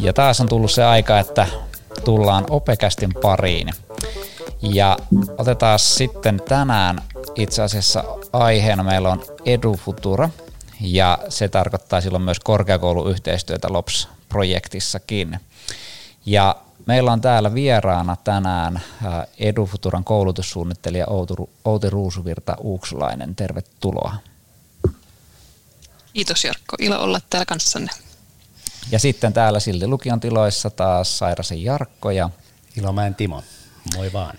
Ja taas on tullut se aika, että tullaan Opekästin pariin. Ja otetaan sitten tänään itse asiassa aiheena meillä on EduFutura, ja se tarkoittaa silloin myös korkeakouluyhteistyötä LOPS-projektissakin. Ja meillä on täällä vieraana tänään äh, EduFuturan koulutussuunnittelija Outi Ruusuvirta Uuksulainen. Tervetuloa. Kiitos Jarkko, ilo olla täällä kanssanne. Ja sitten täällä Silti Lukion tiloissa taas Sairasen Jarkko ja Ilomäen Timo. Moi vaan.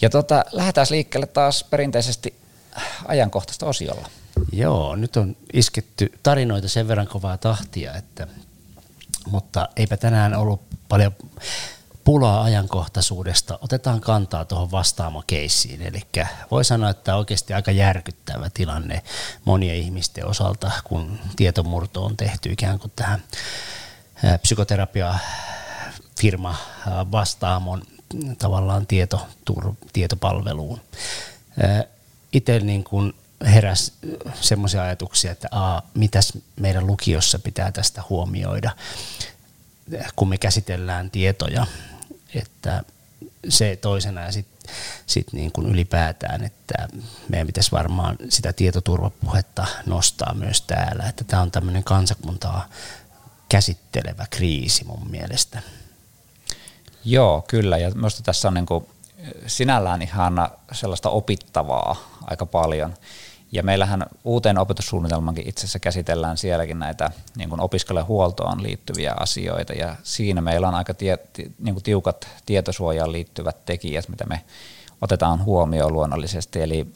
Ja tota, lähdetään liikkeelle taas perinteisesti ajankohtaista osiolla. Joo, nyt on isketty tarinoita sen verran kovaa tahtia, että, mutta eipä tänään ollut paljon pulaa ajankohtaisuudesta. Otetaan kantaa tuohon vastaamokeissiin. Eli voi sanoa, että oikeasti aika järkyttävä tilanne monien ihmisten osalta, kun tietomurto on tehty ikään kuin tähän psykoterapia firma vastaamon tavallaan tietotur, tietopalveluun. Itse niin kuin heräsi semmoisia ajatuksia, että a, mitäs meidän lukiossa pitää tästä huomioida, kun me käsitellään tietoja, että se toisena ja sitten sit niin kuin ylipäätään, että meidän pitäisi varmaan sitä tietoturvapuhetta nostaa myös täällä, että tämä on tämmöinen kansakuntaa käsittelevä kriisi mun mielestä. Joo, kyllä. Ja minusta tässä on niin kuin sinällään ihan sellaista opittavaa aika paljon. Ja meillähän uuteen opetussuunnitelmankin itse asiassa käsitellään sielläkin näitä niin kuin opiskelijahuoltoon liittyviä asioita, ja siinä meillä on aika tie, niin kuin tiukat tietosuojaan liittyvät tekijät, mitä me otetaan huomioon luonnollisesti. Eli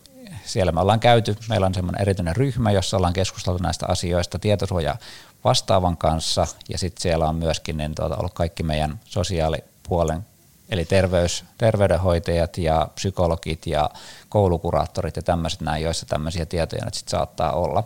siellä me ollaan käyty, meillä on semmoinen erityinen ryhmä, jossa ollaan keskusteltu näistä asioista tietosuoja vastaavan kanssa, ja sitten siellä on myöskin niin tuota, ollut kaikki meidän sosiaalipuolen eli terveys, terveydenhoitajat ja psykologit ja koulukuraattorit ja tämmöiset näin, joissa tämmöisiä tietoja nyt sit saattaa olla.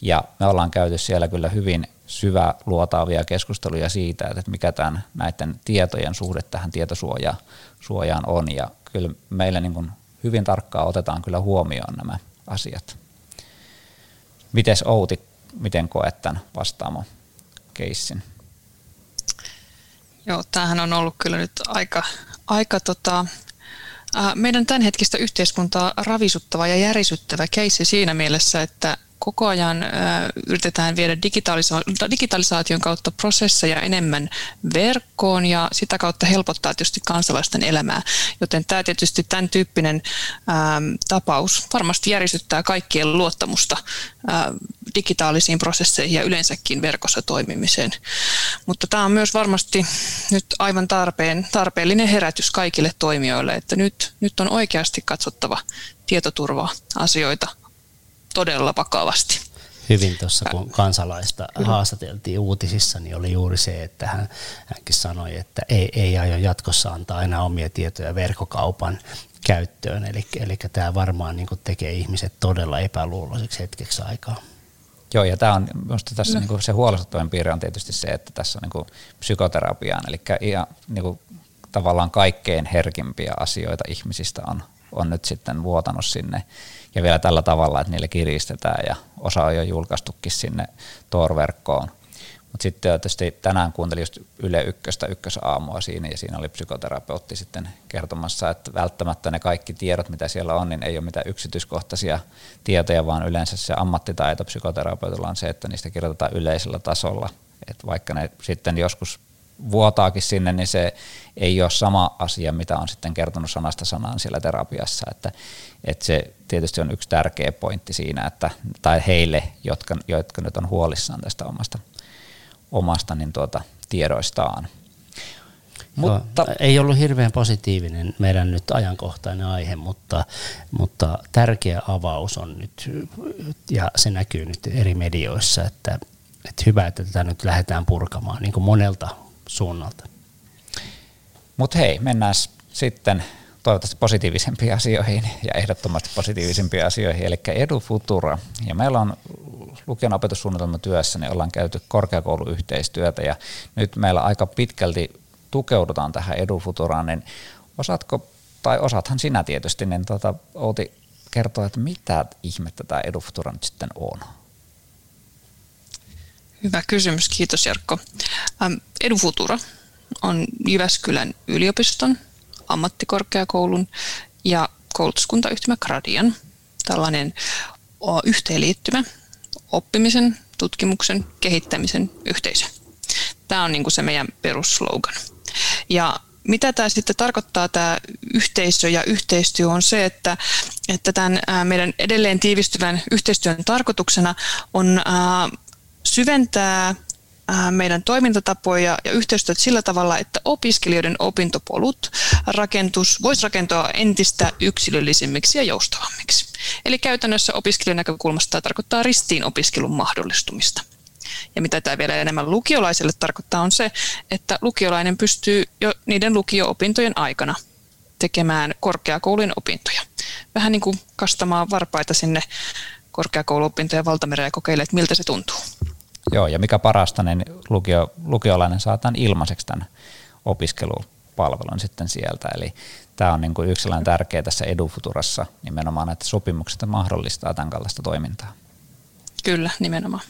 Ja me ollaan käyty siellä kyllä hyvin syvä luotaavia keskusteluja siitä, että mikä tämän näiden tietojen suhde tähän tietosuojaan on. Ja kyllä meillä niin hyvin tarkkaan otetaan kyllä huomioon nämä asiat. Mites Outi, miten koet tämän vastaamo keissin? Joo, tämähän on ollut kyllä nyt aika, aika tota, meidän tämänhetkistä yhteiskuntaa ravisuttava ja järisyttävä keissi siinä mielessä, että koko ajan yritetään viedä digitaalisa- digitalisaation kautta prosesseja enemmän verkkoon ja sitä kautta helpottaa tietysti kansalaisten elämää. Joten tämä tietysti tämän tyyppinen tapaus varmasti järisyttää kaikkien luottamusta digitaalisiin prosesseihin ja yleensäkin verkossa toimimiseen. Mutta tämä on myös varmasti nyt aivan tarpeen, tarpeellinen herätys kaikille toimijoille, että nyt, nyt on oikeasti katsottava tietoturva-asioita todella vakavasti. Hyvin tuossa, kun kansalaista haastateltiin uutisissa, niin oli juuri se, että hän, hänkin sanoi, että ei, ei aio jatkossa antaa enää omia tietoja verkkokaupan käyttöön. Eli, eli tämä varmaan niin tekee ihmiset todella epäluuloiseksi hetkeksi aikaa. Joo, ja tämä on minusta tässä no. niin se huolestuttavin piirre on tietysti se, että tässä on niin psykoterapiaan, eli ihan niin kuin, tavallaan kaikkein herkimpiä asioita ihmisistä on, on nyt sitten vuotanut sinne ja vielä tällä tavalla, että niille kiristetään ja osa on jo julkaistukin sinne Tor-verkkoon. Mutta sitten tietysti tänään kuuntelin just Yle Ykköstä ykkösaamua siinä ja siinä oli psykoterapeutti sitten kertomassa, että välttämättä ne kaikki tiedot, mitä siellä on, niin ei ole mitään yksityiskohtaisia tietoja, vaan yleensä se ammattitaito psykoterapeutilla on se, että niistä kirjoitetaan yleisellä tasolla. Että vaikka ne sitten joskus vuotaakin sinne, niin se ei ole sama asia, mitä on sitten kertonut sanasta sanaan siellä terapiassa. Että, että se tietysti on yksi tärkeä pointti siinä, että, tai heille, jotka, jotka nyt on huolissaan tästä omasta, omasta niin tuota, tiedoistaan. Mutta, Joo, ei ollut hirveän positiivinen meidän nyt ajankohtainen aihe, mutta, mutta tärkeä avaus on nyt, ja se näkyy nyt eri medioissa, että, että hyvä, että tätä nyt lähdetään purkamaan niin kuin monelta suunnalta. Mutta hei, mennään sitten toivottavasti positiivisempiin asioihin ja ehdottomasti positiivisempiin asioihin, eli Edu Futura. Ja meillä on lukion opetussuunnitelman työssä, niin ollaan käyty korkeakouluyhteistyötä ja nyt meillä aika pitkälti tukeudutaan tähän Edu Futuraan, niin osaatko, tai osaathan sinä tietysti, niin tuota, Outi kertoa, että mitä ihmettä tämä Edu Futura nyt sitten on? Hyvä kysymys, kiitos Jarkko. Edufutura on Jyväskylän yliopiston, ammattikorkeakoulun ja koulutuskuntayhtymä Gradian tällainen yhteenliittymä oppimisen, tutkimuksen, kehittämisen yhteisö. Tämä on niin kuin se meidän perusslogan. Ja mitä tämä sitten tarkoittaa, tämä yhteisö ja yhteistyö on se, että, että tämän meidän edelleen tiivistyvän yhteistyön tarkoituksena on syventää meidän toimintatapoja ja yhteistyötä sillä tavalla, että opiskelijoiden opintopolut rakentus voisi rakentua entistä yksilöllisemmiksi ja joustavammiksi. Eli käytännössä opiskelijan näkökulmasta tämä tarkoittaa ristiin opiskelun mahdollistumista. Ja mitä tämä vielä enemmän lukiolaiselle tarkoittaa on se, että lukiolainen pystyy jo niiden lukio-opintojen aikana tekemään korkeakoulujen opintoja. Vähän niin kuin kastamaan varpaita sinne korkeakouluopintojen valtamereen ja kokeile, että miltä se tuntuu. Joo, ja mikä parasta, niin lukio, lukiolainen saa tämän ilmaiseksi tämän opiskelupalvelun sitten sieltä. Eli tämä on niin kuin yksi sellainen tärkeä tässä EduFuturassa nimenomaan, että sopimukset mahdollistaa tämän kaltaista toimintaa. Kyllä, nimenomaan.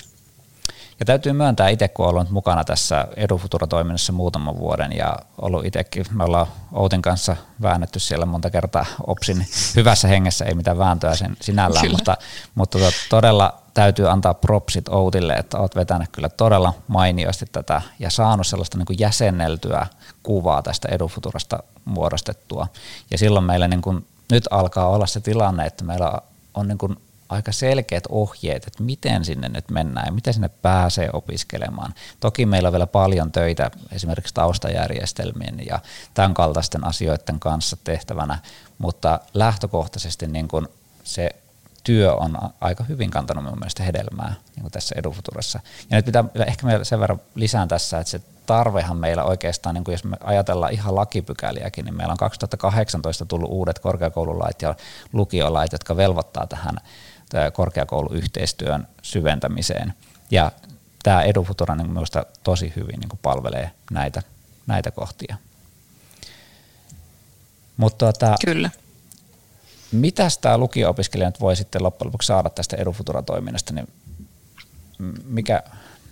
Ja täytyy myöntää itse, kun olen ollut mukana tässä EduFutura-toiminnassa muutaman vuoden ja ollut itsekin, me ollaan Outin kanssa väännetty siellä monta kertaa OPSin hyvässä hengessä, ei mitään vääntöä sen sinällään, kyllä. mutta, mutta tota, todella täytyy antaa propsit Outille, että olet vetänyt kyllä todella mainiosti tätä ja saanut sellaista niin kuin jäsenneltyä kuvaa tästä EduFuturasta muodostettua. Ja silloin meillä niin kuin, nyt alkaa olla se tilanne, että meillä on niin kuin aika selkeät ohjeet, että miten sinne nyt mennään ja miten sinne pääsee opiskelemaan. Toki meillä on vielä paljon töitä esimerkiksi taustajärjestelmien ja tämän kaltaisten asioiden kanssa tehtävänä, mutta lähtökohtaisesti niin kuin se työ on aika hyvin kantanut minun mielestä hedelmää niin kuin tässä Edufuturassa. Ja nyt pitää ehkä meillä sen verran lisään tässä, että se tarvehan meillä oikeastaan, niin kuin jos me ajatellaan ihan lakipykäliäkin, niin meillä on 2018 tullut uudet korkeakoululait ja lukiolait, jotka velvoittaa tähän korkeakouluyhteistyön syventämiseen. Ja tämä Edufutura niin minusta tosi hyvin niin kuin palvelee näitä, näitä kohtia. Mutta tuota, Kyllä. Mitä tämä lukio-opiskelija nyt voi sitten loppujen lopuksi saada tästä Edufutura-toiminnasta, niin mikä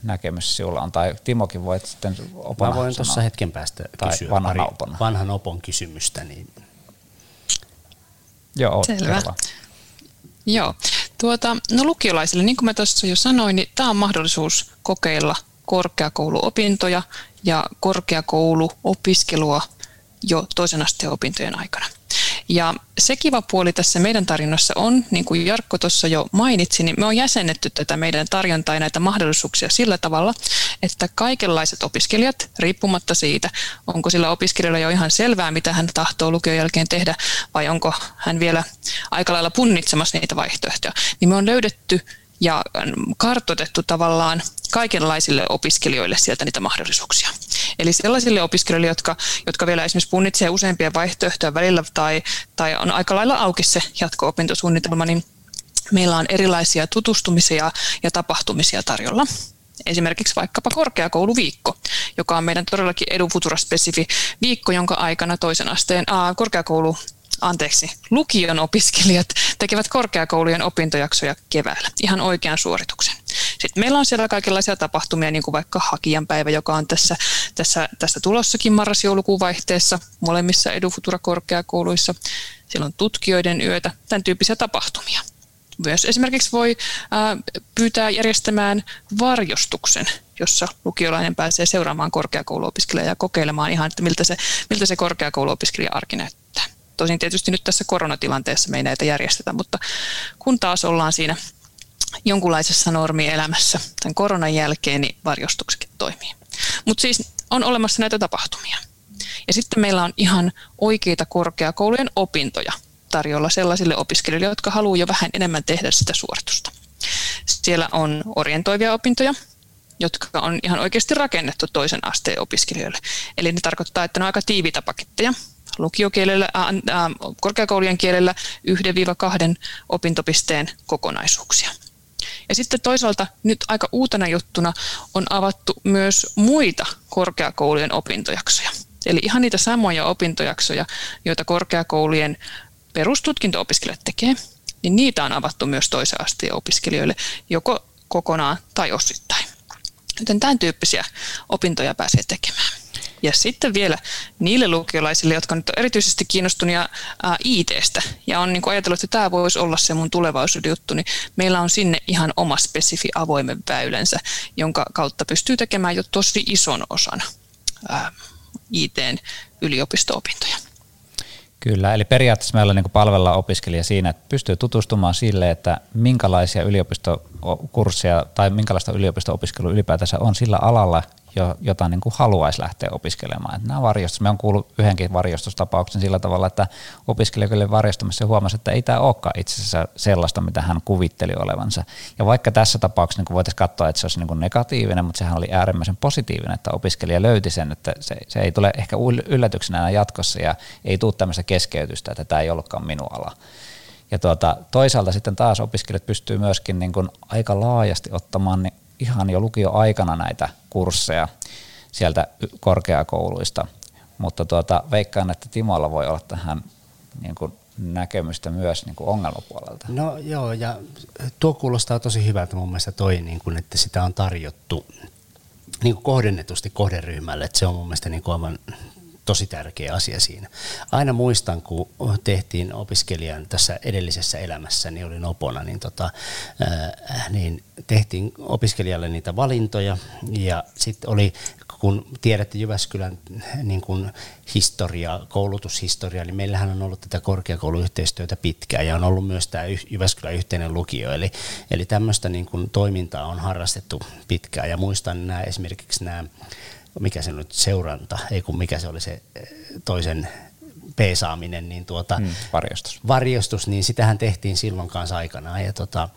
näkemys sinulla on? Tai Timokin voit sitten opona Mä voin tuossa hetken päästä tai kysyä vanhan pari opon. vanhan opon kysymystä. Niin Joo, Selvä. Joo. Tuota, no lukiolaisille, niin kuin mä tuossa jo sanoin, niin tämä on mahdollisuus kokeilla korkeakouluopintoja ja korkeakouluopiskelua jo toisen asteen opintojen aikana. Ja se kiva puoli tässä meidän tarinassa on, niin kuin Jarkko tuossa jo mainitsi, niin me on jäsennetty tätä meidän tarjontaa ja näitä mahdollisuuksia sillä tavalla, että kaikenlaiset opiskelijat, riippumatta siitä, onko sillä opiskelijalla jo ihan selvää, mitä hän tahtoo lukion jälkeen tehdä, vai onko hän vielä aika lailla punnitsemassa niitä vaihtoehtoja, niin me on löydetty ja kartoitettu tavallaan kaikenlaisille opiskelijoille sieltä niitä mahdollisuuksia. Eli sellaisille opiskelijoille, jotka, jotka vielä esimerkiksi punnitsee useampia vaihtoehtoja välillä tai, tai on aika lailla auki se jatko-opintosuunnitelma, niin meillä on erilaisia tutustumisia ja tapahtumisia tarjolla. Esimerkiksi vaikkapa korkeakouluviikko, joka on meidän todellakin EduFutura-spesifi viikko, jonka aikana toisen asteen korkeakoulu anteeksi, lukion opiskelijat tekevät korkeakoulujen opintojaksoja keväällä, ihan oikean suorituksen. Sitten meillä on siellä kaikenlaisia tapahtumia, niin kuin vaikka Hakijan päivä, joka on tässä, tässä, tässä tulossakin marras-joulukuun vaihteessa molemmissa EduFutura-korkeakouluissa. Siellä on tutkijoiden yötä, tämän tyyppisiä tapahtumia. Myös esimerkiksi voi ää, pyytää järjestämään varjostuksen, jossa lukiolainen pääsee seuraamaan korkeakouluopiskelijaa ja kokeilemaan ihan, että miltä se, miltä se korkeakouluopiskelija arki näyttää. Tosin tietysti nyt tässä koronatilanteessa me ei näitä järjestetä, mutta kun taas ollaan siinä jonkunlaisessa normielämässä tämän koronan jälkeen, niin varjostuksetkin toimii. Mutta siis on olemassa näitä tapahtumia. Ja sitten meillä on ihan oikeita korkeakoulujen opintoja tarjolla sellaisille opiskelijoille, jotka haluaa jo vähän enemmän tehdä sitä suoritusta. Siellä on orientoivia opintoja, jotka on ihan oikeasti rakennettu toisen asteen opiskelijoille. Eli ne tarkoittaa, että ne on aika tiiviitä paketteja. Lukiokielellä, äh, äh, korkeakoulujen kielellä 1-2 opintopisteen kokonaisuuksia. Ja sitten toisaalta nyt aika uutena juttuna on avattu myös muita korkeakoulujen opintojaksoja. Eli ihan niitä samoja opintojaksoja, joita korkeakoulujen perustutkinto-opiskelijat tekee, niin niitä on avattu myös toisen asteen opiskelijoille, joko kokonaan tai osittain. Joten tämän tyyppisiä opintoja pääsee tekemään. Ja sitten vielä niille lukiolaisille, jotka nyt on erityisesti kiinnostuneet ITstä ja on niin kuin ajatellut, että tämä voisi olla se mun tulevaisuuden juttu, niin meillä on sinne ihan oma spesifi avoimen väylänsä, jonka kautta pystyy tekemään jo tosi ison osan ITn yliopisto-opintoja. Kyllä, eli periaatteessa meillä niin palvellaan opiskelija siinä, että pystyy tutustumaan sille, että minkälaisia yliopistokursseja tai minkälaista yliopisto-opiskelua ylipäätänsä on sillä alalla, jota niin kuin haluaisi lähteä opiskelemaan. Että nämä varjostus, me on kuullut yhdenkin varjostustapauksen sillä tavalla, että opiskelija kyllä varjostumassa huomasi, että ei tämä olekaan itse asiassa sellaista, mitä hän kuvitteli olevansa. Ja vaikka tässä tapauksessa niin voitaisiin katsoa, että se olisi niin kuin negatiivinen, mutta sehän oli äärimmäisen positiivinen, että opiskelija löyti sen, että se, se ei tule ehkä yllätyksenä enää jatkossa ja ei tule tämmöistä keskeytystä, että tämä ei ollutkaan minun ala. Ja tuota, toisaalta sitten taas opiskelijat pystyy myöskin niin kuin aika laajasti ottamaan niin ihan jo lukioaikana näitä kursseja sieltä korkeakouluista, mutta tuota, veikkaan, että Timolla voi olla tähän niin kuin näkemystä myös niin kuin ongelmapuolelta. No joo, ja tuo kuulostaa tosi hyvältä mun mielestä toi, niin kuin, että sitä on tarjottu niin kuin kohdennetusti kohderyhmälle, että se on mun mielestä niin kuin aivan tosi tärkeä asia siinä. Aina muistan, kun tehtiin opiskelijan tässä edellisessä elämässä, niin olin opona, niin, tota, niin tehtiin opiskelijalle niitä valintoja. Ja sitten oli kun tiedätte Jyväskylän niin kuin historia, koulutushistoria, niin meillähän on ollut tätä korkeakouluyhteistyötä pitkään ja on ollut myös tämä Jyväskylän yhteinen lukio, eli, eli tämmöistä niin kuin toimintaa on harrastettu pitkään. Ja muistan nämä, esimerkiksi nämä mikä se nyt seuranta, ei kun mikä se oli se eh, toisen peesaaminen, niin tuota, mm, varjostus. varjostus, niin sitähän tehtiin silloin kanssa aikanaan. Ja, tota,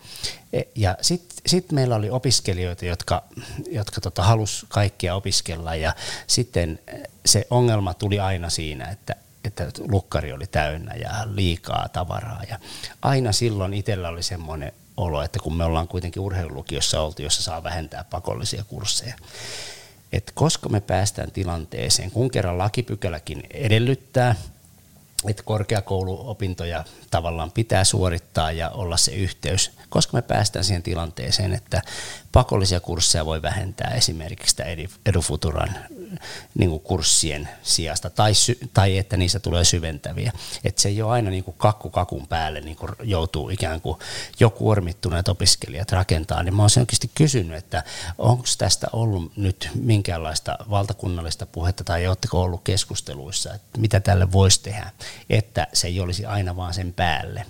e, ja sitten sit meillä oli opiskelijoita, jotka, jotka tota, halusi kaikkia opiskella ja sitten se ongelma tuli aina siinä, että että lukkari oli täynnä ja liikaa tavaraa. Ja aina silloin itsellä oli semmoinen olo, että kun me ollaan kuitenkin urheilulukiossa oltu, jossa saa vähentää pakollisia kursseja, että koska me päästään tilanteeseen, kun kerran lakipykäläkin edellyttää, että korkeakouluopintoja tavallaan pitää suorittaa ja olla se yhteys, koska me päästään siihen tilanteeseen, että pakollisia kursseja voi vähentää esimerkiksi Edufuturan niin kuin kurssien sijasta, tai, sy- tai että niistä tulee syventäviä. Että se ei ole aina niin kuin kakku kakun päälle niin kuin joutuu ikään kuin jo kuormittuneet opiskelijat rakentaa, niin mä oon oikeasti kysynyt, että onko tästä ollut nyt minkäänlaista valtakunnallista puhetta, tai oletteko ollut keskusteluissa, että mitä tälle voisi tehdä, että se ei olisi aina vaan sen päälle.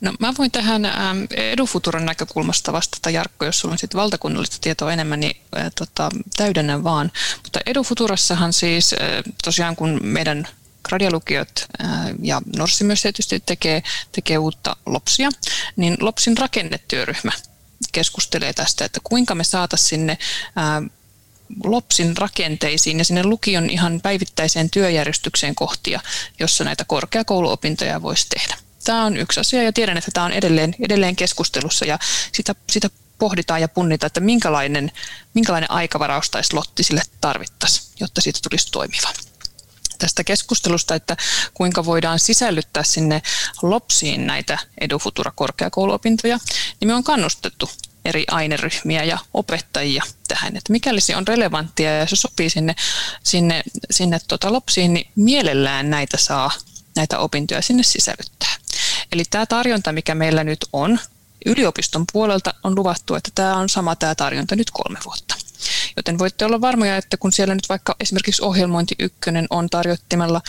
No mä voin tähän ähm, Edufuturon näkökulmasta vastata, Jarkko, jos sulla on sitten valtakunnallista tietoa enemmän, niin äh, tota, täydennän vaan. Mutta Edufuturassahan siis äh, tosiaan kun meidän gradialukiot äh, ja Norssi myös tietysti tekee, tekee uutta LOPSia, niin LOPSin rakennetyöryhmä keskustelee tästä, että kuinka me saataisiin sinne LOPSin rakenteisiin ja sinne lukion ihan päivittäiseen työjärjestykseen kohtia, jossa näitä korkeakouluopintoja voisi tehdä tämä on yksi asia ja tiedän, että tämä on edelleen, edelleen keskustelussa ja sitä, sitä pohditaan ja punnitaan, että minkälainen, minkälainen aikavaraus tai slotti sille tarvittaisiin, jotta siitä tulisi toimiva. Tästä keskustelusta, että kuinka voidaan sisällyttää sinne LOPSiin näitä EduFutura-korkeakouluopintoja, niin me on kannustettu eri aineryhmiä ja opettajia tähän, että mikäli se on relevanttia ja se sopii sinne, sinne, sinne tota LOPSiin, niin mielellään näitä saa näitä opintoja sinne sisällyttää. Eli tämä tarjonta, mikä meillä nyt on, yliopiston puolelta on luvattu, että tämä on sama tämä tarjonta nyt kolme vuotta. Joten voitte olla varmoja, että kun siellä nyt vaikka esimerkiksi ohjelmointi ykkönen on tarjottimella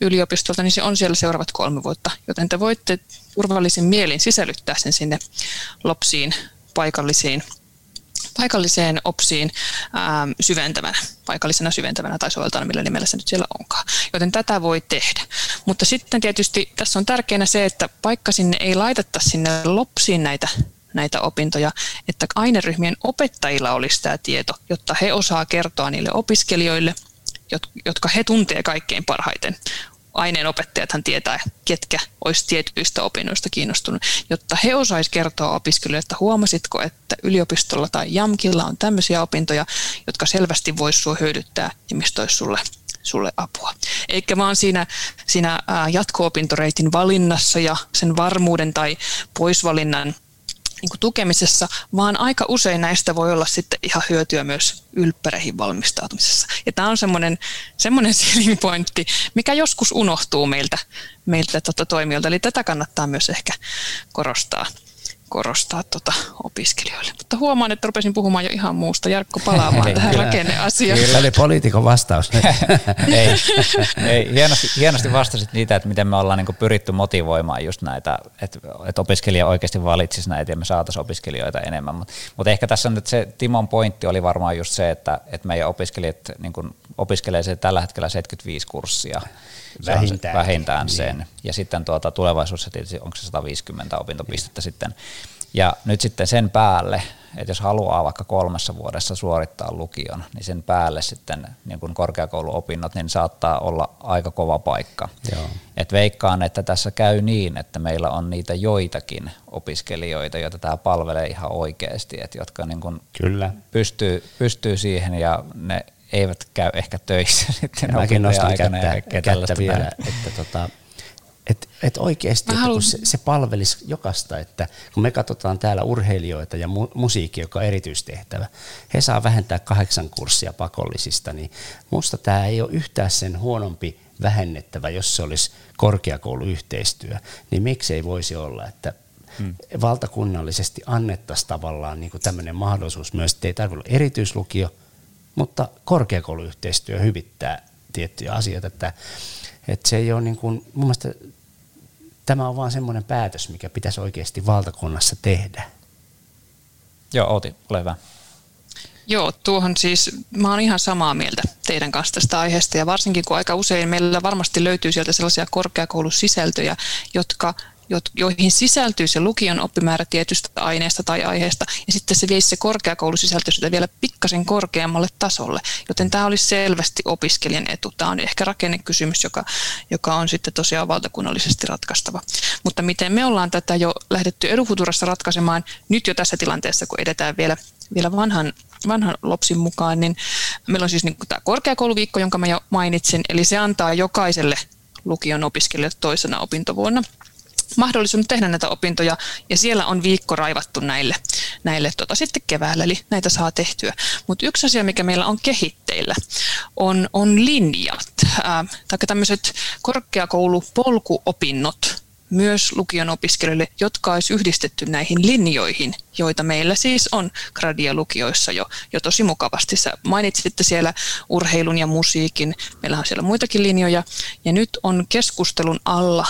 yliopistolta, niin se on siellä seuraavat kolme vuotta. Joten te voitte turvallisin mielin sisällyttää sen sinne LOPSiin paikallisiin paikalliseen OPSiin ää, syventävänä, paikallisena syventävänä tai soveltana, millä nimellä se nyt siellä onkaan. Joten tätä voi tehdä. Mutta sitten tietysti tässä on tärkeänä se, että vaikka sinne ei laiteta sinne LOPSiin näitä näitä opintoja, että aineryhmien opettajilla olisi tämä tieto, jotta he osaa kertoa niille opiskelijoille, jotka he tuntee kaikkein parhaiten aineenopettajathan tietää, ketkä olisi tietyistä opinnoista kiinnostunut, jotta he osaisi kertoa opiskelijoille, että huomasitko, että yliopistolla tai JAMKilla on tämmöisiä opintoja, jotka selvästi voisi sinua hyödyttää ja mistä olisi sulle, sulle apua. Eikä vaan siinä, siinä jatko-opintoreitin valinnassa ja sen varmuuden tai poisvalinnan niin kuin tukemisessa, vaan aika usein näistä voi olla sitten ihan hyötyä myös ylppäreihin valmistautumisessa. Ja tämä on semmoinen, semmoinen selling pointti, mikä joskus unohtuu meiltä, meiltä tota toimijoilta, eli tätä kannattaa myös ehkä korostaa korostaa tuota opiskelijoille. Mutta huomaan, että rupesin puhumaan jo ihan muusta. Jarkko palaamaan ei, tähän kyllä, rakenneasiaan. Kyllä oli poliitikon vastaus. ei, ei, hienosti, hienosti vastasit niitä, että miten me ollaan niin pyritty motivoimaan just näitä, että, että opiskelija oikeasti valitsisi näitä ja me saataisiin opiskelijoita enemmän. Mutta mut ehkä tässä nyt se Timon pointti oli varmaan just se, että, että meidän opiskelijat niin opiskelee se tällä hetkellä 75 kurssia vähintään, vähintään niin. sen. Ja sitten tuota, tulevaisuudessa tietysti onko se 150 opintopistettä niin. sitten. Ja nyt sitten sen päälle, että jos haluaa vaikka kolmessa vuodessa suorittaa lukion, niin sen päälle sitten niin kuin korkeakouluopinnot, niin saattaa olla aika kova paikka. Joo. Et veikkaan, että tässä käy niin, että meillä on niitä joitakin opiskelijoita, joita tämä palvelee ihan oikeasti, että jotka niin kuin Kyllä. Pystyy, pystyy siihen ja ne eivät käy ehkä töissä sitten Mäkin nostan kättä, kättä vielä, että tota, et, et oikeasti että kun se, se palvelisi jokasta, että kun me katsotaan täällä urheilijoita ja mu, musiikki, joka on erityistehtävä, he saa vähentää kahdeksan kurssia pakollisista, niin musta tämä ei ole yhtään sen huonompi vähennettävä, jos se olisi korkeakouluyhteistyö, niin miksi ei voisi olla, että hmm. valtakunnallisesti annettaisiin tavallaan niin tämmöinen mahdollisuus myös, että ei tarvitse olla erityislukio, mutta korkeakouluyhteistyö hyvittää tiettyjä asioita, että, että se ei ole niin kuin, mun mielestä tämä on vaan semmoinen päätös, mikä pitäisi oikeasti valtakunnassa tehdä. Joo, Outi, ole hyvä. Joo, tuohon siis, mä oon ihan samaa mieltä teidän kanssa tästä aiheesta ja varsinkin kun aika usein meillä varmasti löytyy sieltä sellaisia korkeakoulusisältöjä, jotka joihin sisältyy se lukion oppimäärä tietystä aineesta tai aiheesta, ja sitten se veisi se korkeakoulusisältö sitä vielä pikkasen korkeammalle tasolle. Joten tämä olisi selvästi opiskelijan etu. Tämä on ehkä rakennekysymys, joka, joka on sitten tosiaan valtakunnallisesti ratkaistava. Mutta miten me ollaan tätä jo lähdetty Edufuturassa ratkaisemaan nyt jo tässä tilanteessa, kun edetään vielä, vielä vanhan vanhan LOPSin mukaan, niin meillä on siis niin tämä korkeakouluviikko, jonka mä jo mainitsin, eli se antaa jokaiselle lukion opiskelijalle toisena opintovuonna mahdollisuus tehdä näitä opintoja ja siellä on viikko raivattu näille, näille tota, sitten keväällä, eli näitä saa tehtyä. Mutta yksi asia, mikä meillä on kehitteillä, on, on linjat, ää, tai tämmöiset korkeakoulupolkuopinnot, myös lukion opiskelijoille, jotka olisi yhdistetty näihin linjoihin, joita meillä siis on gradia-lukioissa jo, jo tosi mukavasti. Sä mainitsitte siellä urheilun ja musiikin, meillä on siellä muitakin linjoja, ja nyt on keskustelun alla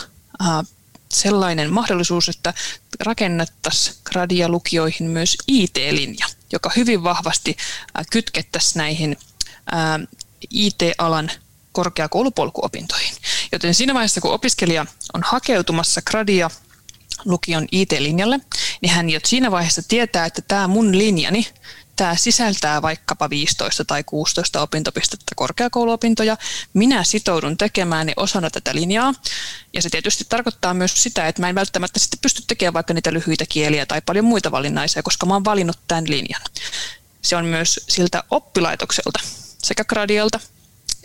sellainen mahdollisuus, että rakennettaisiin gradia-lukioihin myös IT-linja, joka hyvin vahvasti kytkettäisiin näihin IT-alan korkeakoulupolkuopintoihin. Joten siinä vaiheessa, kun opiskelija on hakeutumassa gradia lukion IT-linjalle, niin hän jo siinä vaiheessa tietää, että tämä mun linjani tämä sisältää vaikkapa 15 tai 16 opintopistettä korkeakouluopintoja. Minä sitoudun tekemään ne osana tätä linjaa. Ja se tietysti tarkoittaa myös sitä, että mä en välttämättä sitten pysty tekemään vaikka niitä lyhyitä kieliä tai paljon muita valinnaisia, koska mä oon valinnut tämän linjan. Se on myös siltä oppilaitokselta sekä gradialta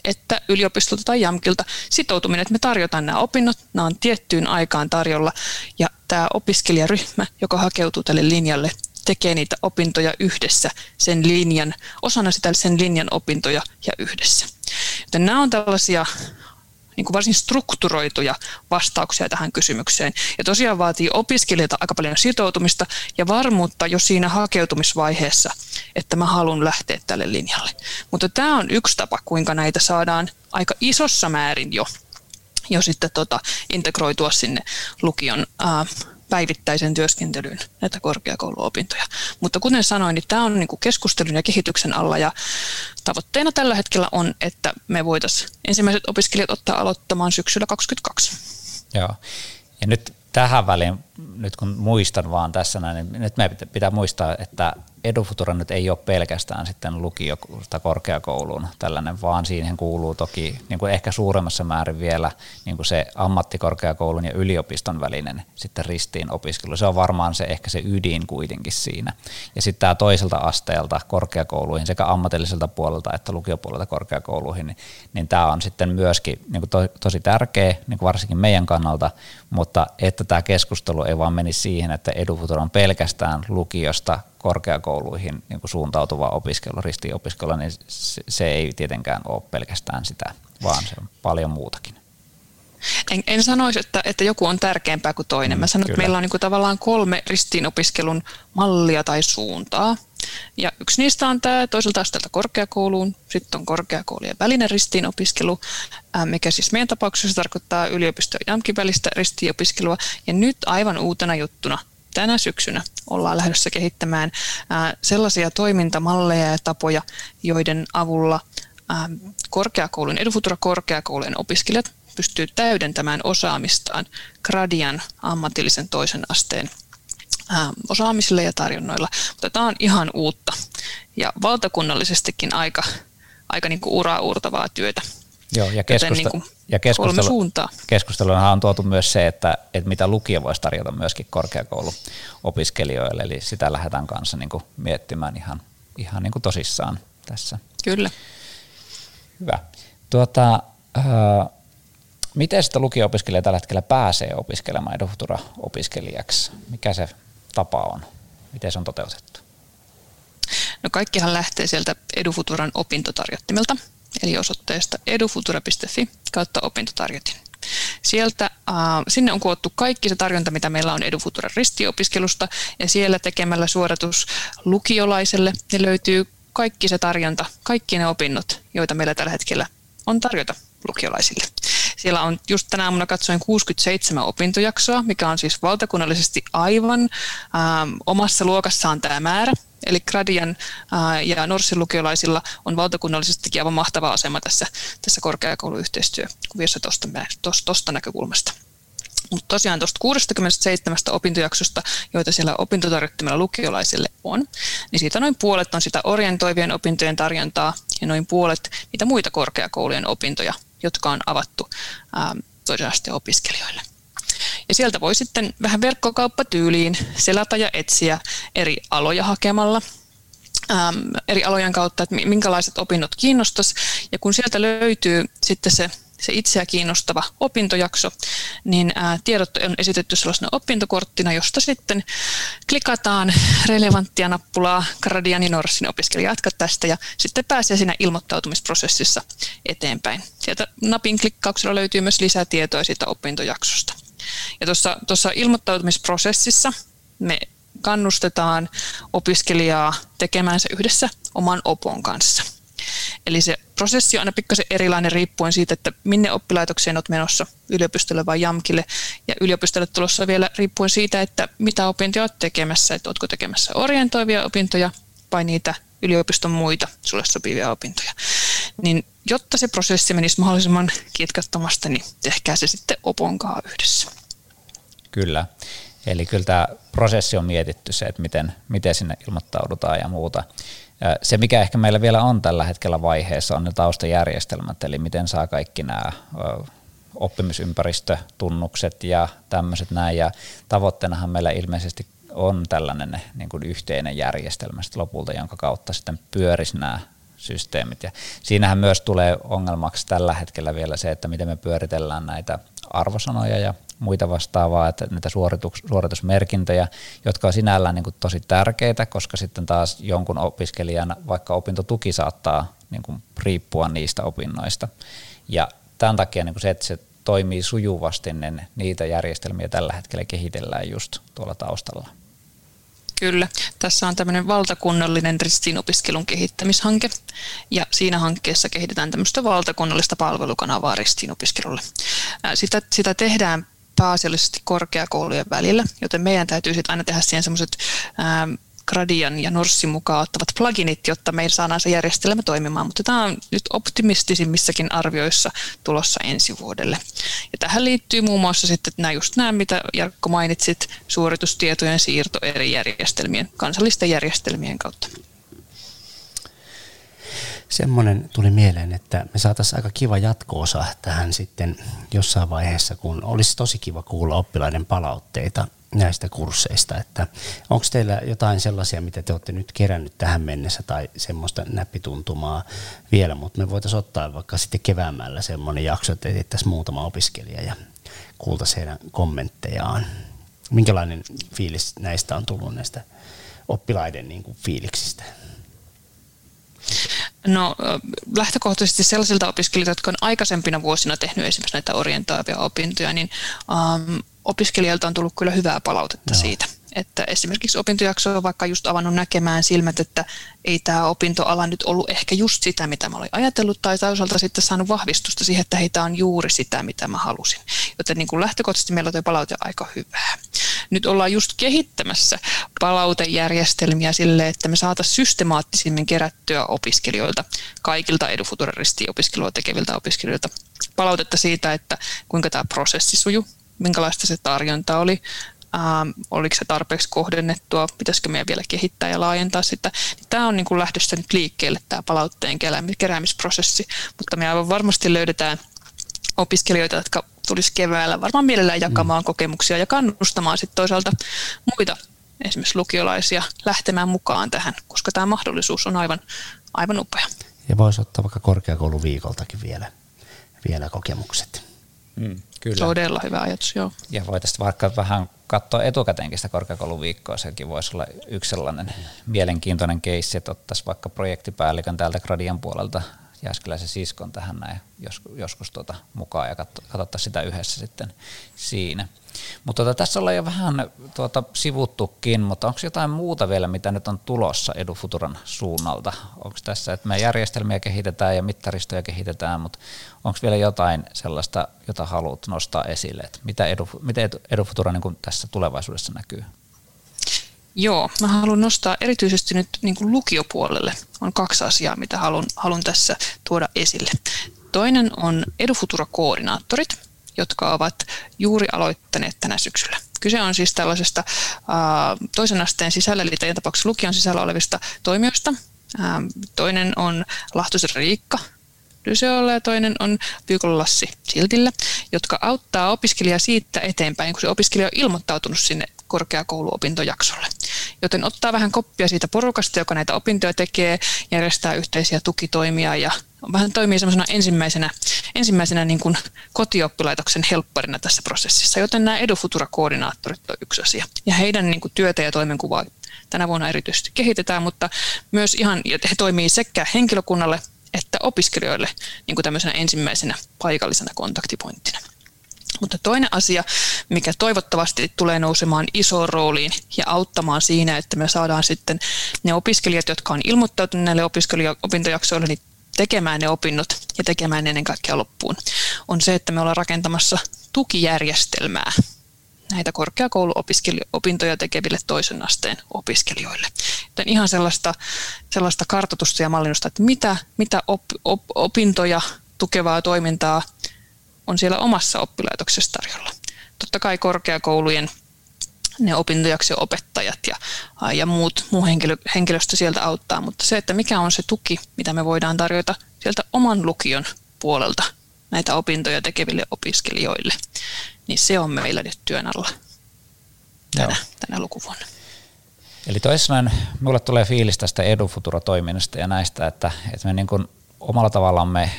että yliopistolta tai JAMKilta sitoutuminen, että me tarjotaan nämä opinnot, nämä on tiettyyn aikaan tarjolla ja tämä opiskelijaryhmä, joka hakeutuu tälle linjalle, tekee niitä opintoja yhdessä sen linjan, osana sitä sen linjan opintoja ja yhdessä. Joten nämä on tällaisia niin kuin varsin strukturoituja vastauksia tähän kysymykseen. Ja tosiaan vaatii opiskelijoilta aika paljon sitoutumista ja varmuutta jo siinä hakeutumisvaiheessa, että mä haluan lähteä tälle linjalle. Mutta tämä on yksi tapa, kuinka näitä saadaan aika isossa määrin jo, jo sitten tota, integroitua sinne lukion ää, päivittäisen työskentelyyn näitä korkeakouluopintoja. Mutta kuten sanoin, niin tämä on niin kuin keskustelun ja kehityksen alla ja tavoitteena tällä hetkellä on, että me voitaisiin ensimmäiset opiskelijat ottaa aloittamaan syksyllä 2022. Joo. Ja nyt tähän väliin, nyt kun muistan vaan tässä näin, niin nyt meidän pitää muistaa, että Edufutura nyt ei ole pelkästään sitten lukio- tai korkeakouluun tällainen, vaan siihen kuuluu toki niin kuin ehkä suuremmassa määrin vielä niin kuin se ammattikorkeakoulun ja yliopiston välinen sitten ristiin opiskelu. Se on varmaan se ehkä se ydin kuitenkin siinä. Ja sitten tämä toiselta asteelta korkeakouluihin sekä ammatilliselta puolelta että lukiopuolelta korkeakouluihin, niin, niin tämä on sitten myöskin niin kuin to, tosi tärkeä, niin kuin varsinkin meidän kannalta, mutta että tämä keskustelu ei vaan menisi siihen, että EduFutura on pelkästään lukiosta korkeakouluihin niin kuin suuntautuva opiskelu, ristiopiskelu, niin se, ei tietenkään ole pelkästään sitä, vaan se on paljon muutakin. En, en sanoisi, että, että joku on tärkeämpää kuin toinen. Mä sanon, että meillä on niin kuin tavallaan kolme ristiinopiskelun mallia tai suuntaa. Ja yksi niistä on tämä toiselta asteelta korkeakouluun, sitten on korkeakoulujen välinen ristiinopiskelu, mikä siis meidän tapauksessa tarkoittaa yliopisto- ja JAMKin välistä ristiinopiskelua. Ja nyt aivan uutena juttuna tänä syksynä ollaan lähdössä kehittämään sellaisia toimintamalleja ja tapoja, joiden avulla korkeakoulun, Edufutura korkeakoulujen opiskelijat pystyy täydentämään osaamistaan Gradian ammatillisen toisen asteen osaamisille ja tarjonnoilla. Mutta tämä on ihan uutta ja valtakunnallisestikin aika, aika niin kuin uraa uurtavaa työtä. Joo, ja, keskusta- niin kuin ja keskustelu, keskusteluna on tuotu myös se, että, että mitä lukio voisi tarjota myöskin korkeakouluopiskelijoille, eli sitä lähdetään kanssa niin kuin miettimään ihan, ihan niin kuin tosissaan tässä. Kyllä. Hyvä. Tuota, äh, miten sitä lukio-opiskelija tällä hetkellä pääsee opiskelemaan edufutura-opiskelijaksi? Mikä se tapa on? Miten se on toteutettu? No kaikkihan lähtee sieltä Edufuturan opintotarjottimelta, eli osoitteesta edufutura.fi kautta opintotarjotin. Sieltä, äh, sinne on koottu kaikki se tarjonta, mitä meillä on Edufuturan ristiopiskelusta, ja siellä tekemällä suoritus lukiolaiselle ne löytyy kaikki se tarjonta, kaikki ne opinnot, joita meillä tällä hetkellä on tarjota lukiolaisille. Siellä on just tänä aamuna katsoin 67 opintojaksoa, mikä on siis valtakunnallisesti aivan ähm, omassa luokassaan tämä määrä. Eli Gradian äh, ja Norssin lukiolaisilla on valtakunnallisestikin aivan mahtava asema tässä, tässä korkeakouluyhteistyökuviossa tuosta näkökulmasta. Mutta tosiaan tuosta 67 opintojaksosta, joita siellä opintotarjottimella lukiolaisille on, niin siitä noin puolet on sitä orientoivien opintojen tarjontaa ja noin puolet niitä muita korkeakoulujen opintoja, jotka on avattu ähm, toisen asteen opiskelijoille. Ja sieltä voi sitten vähän verkkokauppatyyliin selata ja etsiä eri aloja hakemalla ähm, eri alojen kautta, että minkälaiset opinnot kiinnostaisi. Ja kun sieltä löytyy sitten se se itseä kiinnostava opintojakso, niin tiedot on esitetty sellaisena opintokorttina, josta sitten klikataan relevanttia nappulaa Gradiani Norsin opiskelija jatka tästä ja sitten pääsee siinä ilmoittautumisprosessissa eteenpäin. Sieltä napin klikkauksella löytyy myös lisätietoa siitä opintojaksosta. Ja tuossa, tuossa ilmoittautumisprosessissa me kannustetaan opiskelijaa tekemään se yhdessä oman opon kanssa – Eli se prosessi on aina pikkasen erilainen riippuen siitä, että minne oppilaitokseen olet menossa, yliopistolle vai JAMKille. Ja yliopistolle tulossa vielä riippuen siitä, että mitä opintoja olet tekemässä, että oletko tekemässä orientoivia opintoja vai niitä yliopiston muita sulle sopivia opintoja. Niin jotta se prosessi menisi mahdollisimman kitkattomasti, niin tehkää se sitten oponkaa yhdessä. Kyllä. Eli kyllä tämä prosessi on mietitty se, että miten, miten sinne ilmoittaudutaan ja muuta. Se, mikä ehkä meillä vielä on tällä hetkellä vaiheessa, on ne taustajärjestelmät, eli miten saa kaikki nämä oppimisympäristötunnukset ja tämmöiset näin. Ja tavoitteenahan meillä ilmeisesti on tällainen niin kuin yhteinen järjestelmä lopulta, jonka kautta sitten pyörisi nämä systeemit. Ja siinähän myös tulee ongelmaksi tällä hetkellä vielä se, että miten me pyöritellään näitä arvosanoja ja muita vastaavaa, että näitä suoritus, suoritusmerkintöjä, jotka on sinällään niin kuin tosi tärkeitä, koska sitten taas jonkun opiskelijan vaikka opintotuki saattaa niin kuin riippua niistä opinnoista. Ja tämän takia niin kuin se, että se toimii sujuvasti, niin niitä järjestelmiä tällä hetkellä kehitellään just tuolla taustalla. Kyllä. Tässä on tämmöinen valtakunnallinen ristiinopiskelun kehittämishanke, ja siinä hankkeessa kehitetään tämmöistä valtakunnallista palvelukanavaa ristiinopiskelulle. Sitä, sitä tehdään pääasiallisesti korkeakoulujen välillä, joten meidän täytyy sitten aina tehdä siihen semmoiset Gradian ja Norssin mukaan ottavat pluginit, jotta me saadaan se järjestelmä toimimaan, mutta tämä on nyt optimistisimmissakin arvioissa tulossa ensi vuodelle. Ja tähän liittyy muun muassa sitten nämä just nämä, mitä Jarkko mainitsit, suoritustietojen siirto eri järjestelmien, kansallisten järjestelmien kautta. Semmoinen tuli mieleen, että me saataisiin aika kiva jatko-osa tähän sitten jossain vaiheessa, kun olisi tosi kiva kuulla oppilaiden palautteita näistä kursseista, että onko teillä jotain sellaisia, mitä te olette nyt kerännyt tähän mennessä tai semmoista näppituntumaa vielä, mutta me voitaisiin ottaa vaikka sitten keväämällä semmoinen jakso, että etsittäisiin muutama opiskelija ja kuultaisiin heidän kommenttejaan. Minkälainen fiilis näistä on tullut näistä oppilaiden niin kuin fiiliksistä? No lähtökohtaisesti sellaisilta opiskelijoilta, jotka on aikaisempina vuosina tehnyt esimerkiksi näitä orientaavia opintoja, niin um, opiskelijoilta on tullut kyllä hyvää palautetta no. siitä että esimerkiksi opintojakso on vaikka just avannut näkemään silmät, että ei tämä opintoala nyt ollut ehkä just sitä, mitä mä olin ajatellut, tai toisaalta sitten saanut vahvistusta siihen, että heitä on juuri sitä, mitä mä halusin. Joten niin kuin lähtökohtaisesti meillä on palaute aika hyvää. Nyt ollaan just kehittämässä palautejärjestelmiä sille, että me saataisiin systemaattisimmin kerättyä opiskelijoilta, kaikilta edufuturisti-opiskelua tekeviltä opiskelijoilta, palautetta siitä, että kuinka tämä prosessi sujuu, minkälaista se tarjonta oli, ähm, oliko se tarpeeksi kohdennettua, pitäisikö meidän vielä kehittää ja laajentaa sitä. Tämä on niin kuin lähdössä nyt liikkeelle tämä palautteen keräämisprosessi, mutta me aivan varmasti löydetään opiskelijoita, jotka tulisi keväällä varmaan mielellään jakamaan mm. kokemuksia ja kannustamaan sitten toisaalta muita esimerkiksi lukiolaisia lähtemään mukaan tähän, koska tämä mahdollisuus on aivan, aivan upea. Ja voisi ottaa vaikka korkeakouluviikoltakin vielä, vielä kokemukset. Mm, kyllä. Todella hyvä ajatus, joo. Ja voitaisiin vaikka vähän katsoa etukäteenkin sitä korkeakouluviikkoa, sekin voisi olla yksi sellainen mielenkiintoinen keissi, että ottaisiin vaikka projektipäällikön täältä Gradian puoleltä Jääskeläisen siskon tähän näin jos, joskus tuota mukaan ja katsottaisiin sitä yhdessä sitten siinä. Mutta tuota, tässä ollaan jo vähän tuota, sivuttukin, mutta onko jotain muuta vielä, mitä nyt on tulossa EduFuturan suunnalta? Onko tässä, että me järjestelmiä kehitetään ja mittaristoja kehitetään, mutta onko vielä jotain sellaista, jota haluat nostaa esille, että mitä, Edu, EduFutura niin tässä tulevaisuudessa näkyy? Joo, mä haluan nostaa erityisesti nyt niin kuin lukiopuolelle. On kaksi asiaa, mitä haluan, haluan tässä tuoda esille. Toinen on EduFutura-koordinaattorit, jotka ovat juuri aloittaneet tänä syksyllä. Kyse on siis tällaisesta uh, toisen asteen sisällä, eli teidän tapauksessa lukion sisällä olevista toimijoista. Uh, toinen on Lahtosen Riikka, Lyseolla ja toinen on Pyykon Lassi Siltillä, jotka auttaa opiskelijaa siitä eteenpäin, kun se opiskelija on ilmoittautunut sinne korkeakouluopintojaksolle. Joten ottaa vähän koppia siitä porukasta, joka näitä opintoja tekee, järjestää yhteisiä tukitoimia ja vähän toimii semmoisena ensimmäisenä, ensimmäisenä niin kuin kotioppilaitoksen helpparina tässä prosessissa. Joten nämä EduFutura-koordinaattorit on yksi asia. Ja heidän niin kuin työtä ja toimenkuvaa tänä vuonna erityisesti kehitetään, mutta myös ihan, he toimii sekä henkilökunnalle että opiskelijoille niin kuin tämmöisenä ensimmäisenä paikallisena kontaktipointtina. Mutta toinen asia, mikä toivottavasti tulee nousemaan isoon rooliin ja auttamaan siinä, että me saadaan sitten ne opiskelijat, jotka on ilmoittautuneet näille opiskelija-opintojaksoille, niin tekemään ne opinnot ja tekemään ne ennen kaikkea loppuun, on se, että me ollaan rakentamassa tukijärjestelmää näitä korkeakouluopintoja tekeville toisen asteen opiskelijoille. Joten ihan sellaista, sellaista kartoitusta ja mallinnusta, että mitä, mitä op, op, opintoja tukevaa toimintaa on siellä omassa oppilaitoksessa tarjolla. Totta kai korkeakoulujen ne opintojakso opettajat ja, ja muut, muu henkilö, henkilöstö sieltä auttaa, mutta se, että mikä on se tuki, mitä me voidaan tarjota sieltä oman lukion puolelta näitä opintoja tekeville opiskelijoille, niin se on meillä nyt työn alla tänä, tänä lukuvuonna. Eli toisin minulle tulee fiilis tästä EduFutura-toiminnasta ja näistä, että, että me niin kuin omalla tavallamme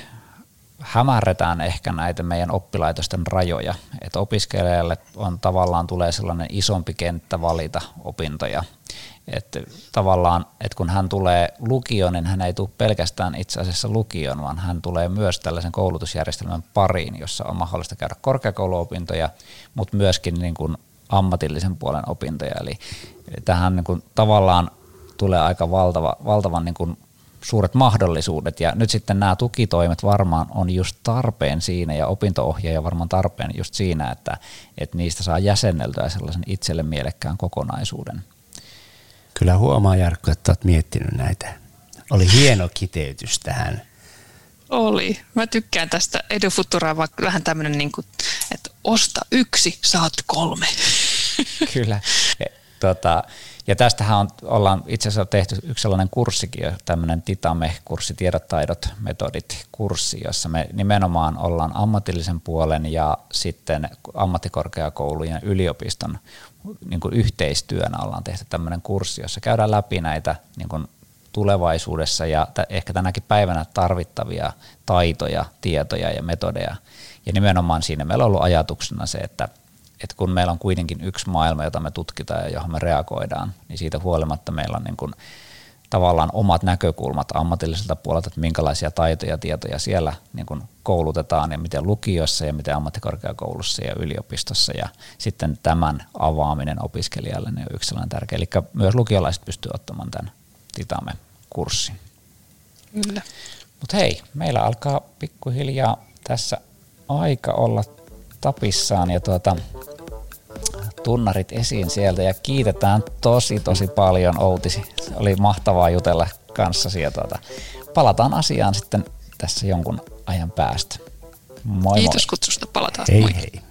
hämärretään ehkä näitä meidän oppilaitosten rajoja, että opiskelijalle on tavallaan tulee sellainen isompi kenttä valita opintoja, että tavallaan, että kun hän tulee lukioon, niin hän ei tule pelkästään itse asiassa lukioon, vaan hän tulee myös tällaisen koulutusjärjestelmän pariin, jossa on mahdollista käydä korkeakouluopintoja, mutta myöskin niin kuin ammatillisen puolen opintoja. Eli, tähän niin kuin tavallaan tulee aika valtava, valtavan niin kuin suuret mahdollisuudet ja nyt sitten nämä tukitoimet varmaan on just tarpeen siinä ja opintoohjaaja varmaan tarpeen just siinä, että, että niistä saa jäsenneltyä sellaisen itselle mielekkään kokonaisuuden. Kyllä huomaa Jarkko, että olet miettinyt näitä. Oli hieno kiteytys tähän. Oli. Mä tykkään tästä EduFuturaa, vaikka vähän tämmöinen, niin kuin, että osta yksi, saat kolme. Kyllä. Tota, ja tästähän on, ollaan itse asiassa tehty yksi sellainen kurssikin, tämmöinen Titame-kurssi, tiedot, taidot, metodit, kurssi, jossa me nimenomaan ollaan ammatillisen puolen ja sitten ammattikorkeakoulujen ja yliopiston niin kuin yhteistyönä ollaan tehty tämmöinen kurssi, jossa käydään läpi näitä niin kuin tulevaisuudessa ja t- ehkä tänäkin päivänä tarvittavia taitoja, tietoja ja metodeja. Ja nimenomaan siinä meillä on ollut ajatuksena se, että että kun meillä on kuitenkin yksi maailma, jota me tutkitaan ja johon me reagoidaan, niin siitä huolimatta meillä on niin kuin tavallaan omat näkökulmat ammatilliselta puolelta, että minkälaisia taitoja ja tietoja siellä niin kuin koulutetaan ja miten lukiossa ja miten ammattikorkeakoulussa ja yliopistossa ja sitten tämän avaaminen opiskelijalle niin on yksi sellainen tärkeä. Eli myös lukiolaiset pystyvät ottamaan tämän Titame-kurssin. Kyllä. Mutta hei, meillä alkaa pikkuhiljaa tässä aika olla tapissaan ja tuota, tunnarit esiin sieltä ja kiitetään tosi tosi paljon Outisi. Se oli mahtavaa jutella kanssasi ja tuota, palataan asiaan sitten tässä jonkun ajan päästä. Moi Kiitos moi. kutsusta, palataan. Hei Moi. hei.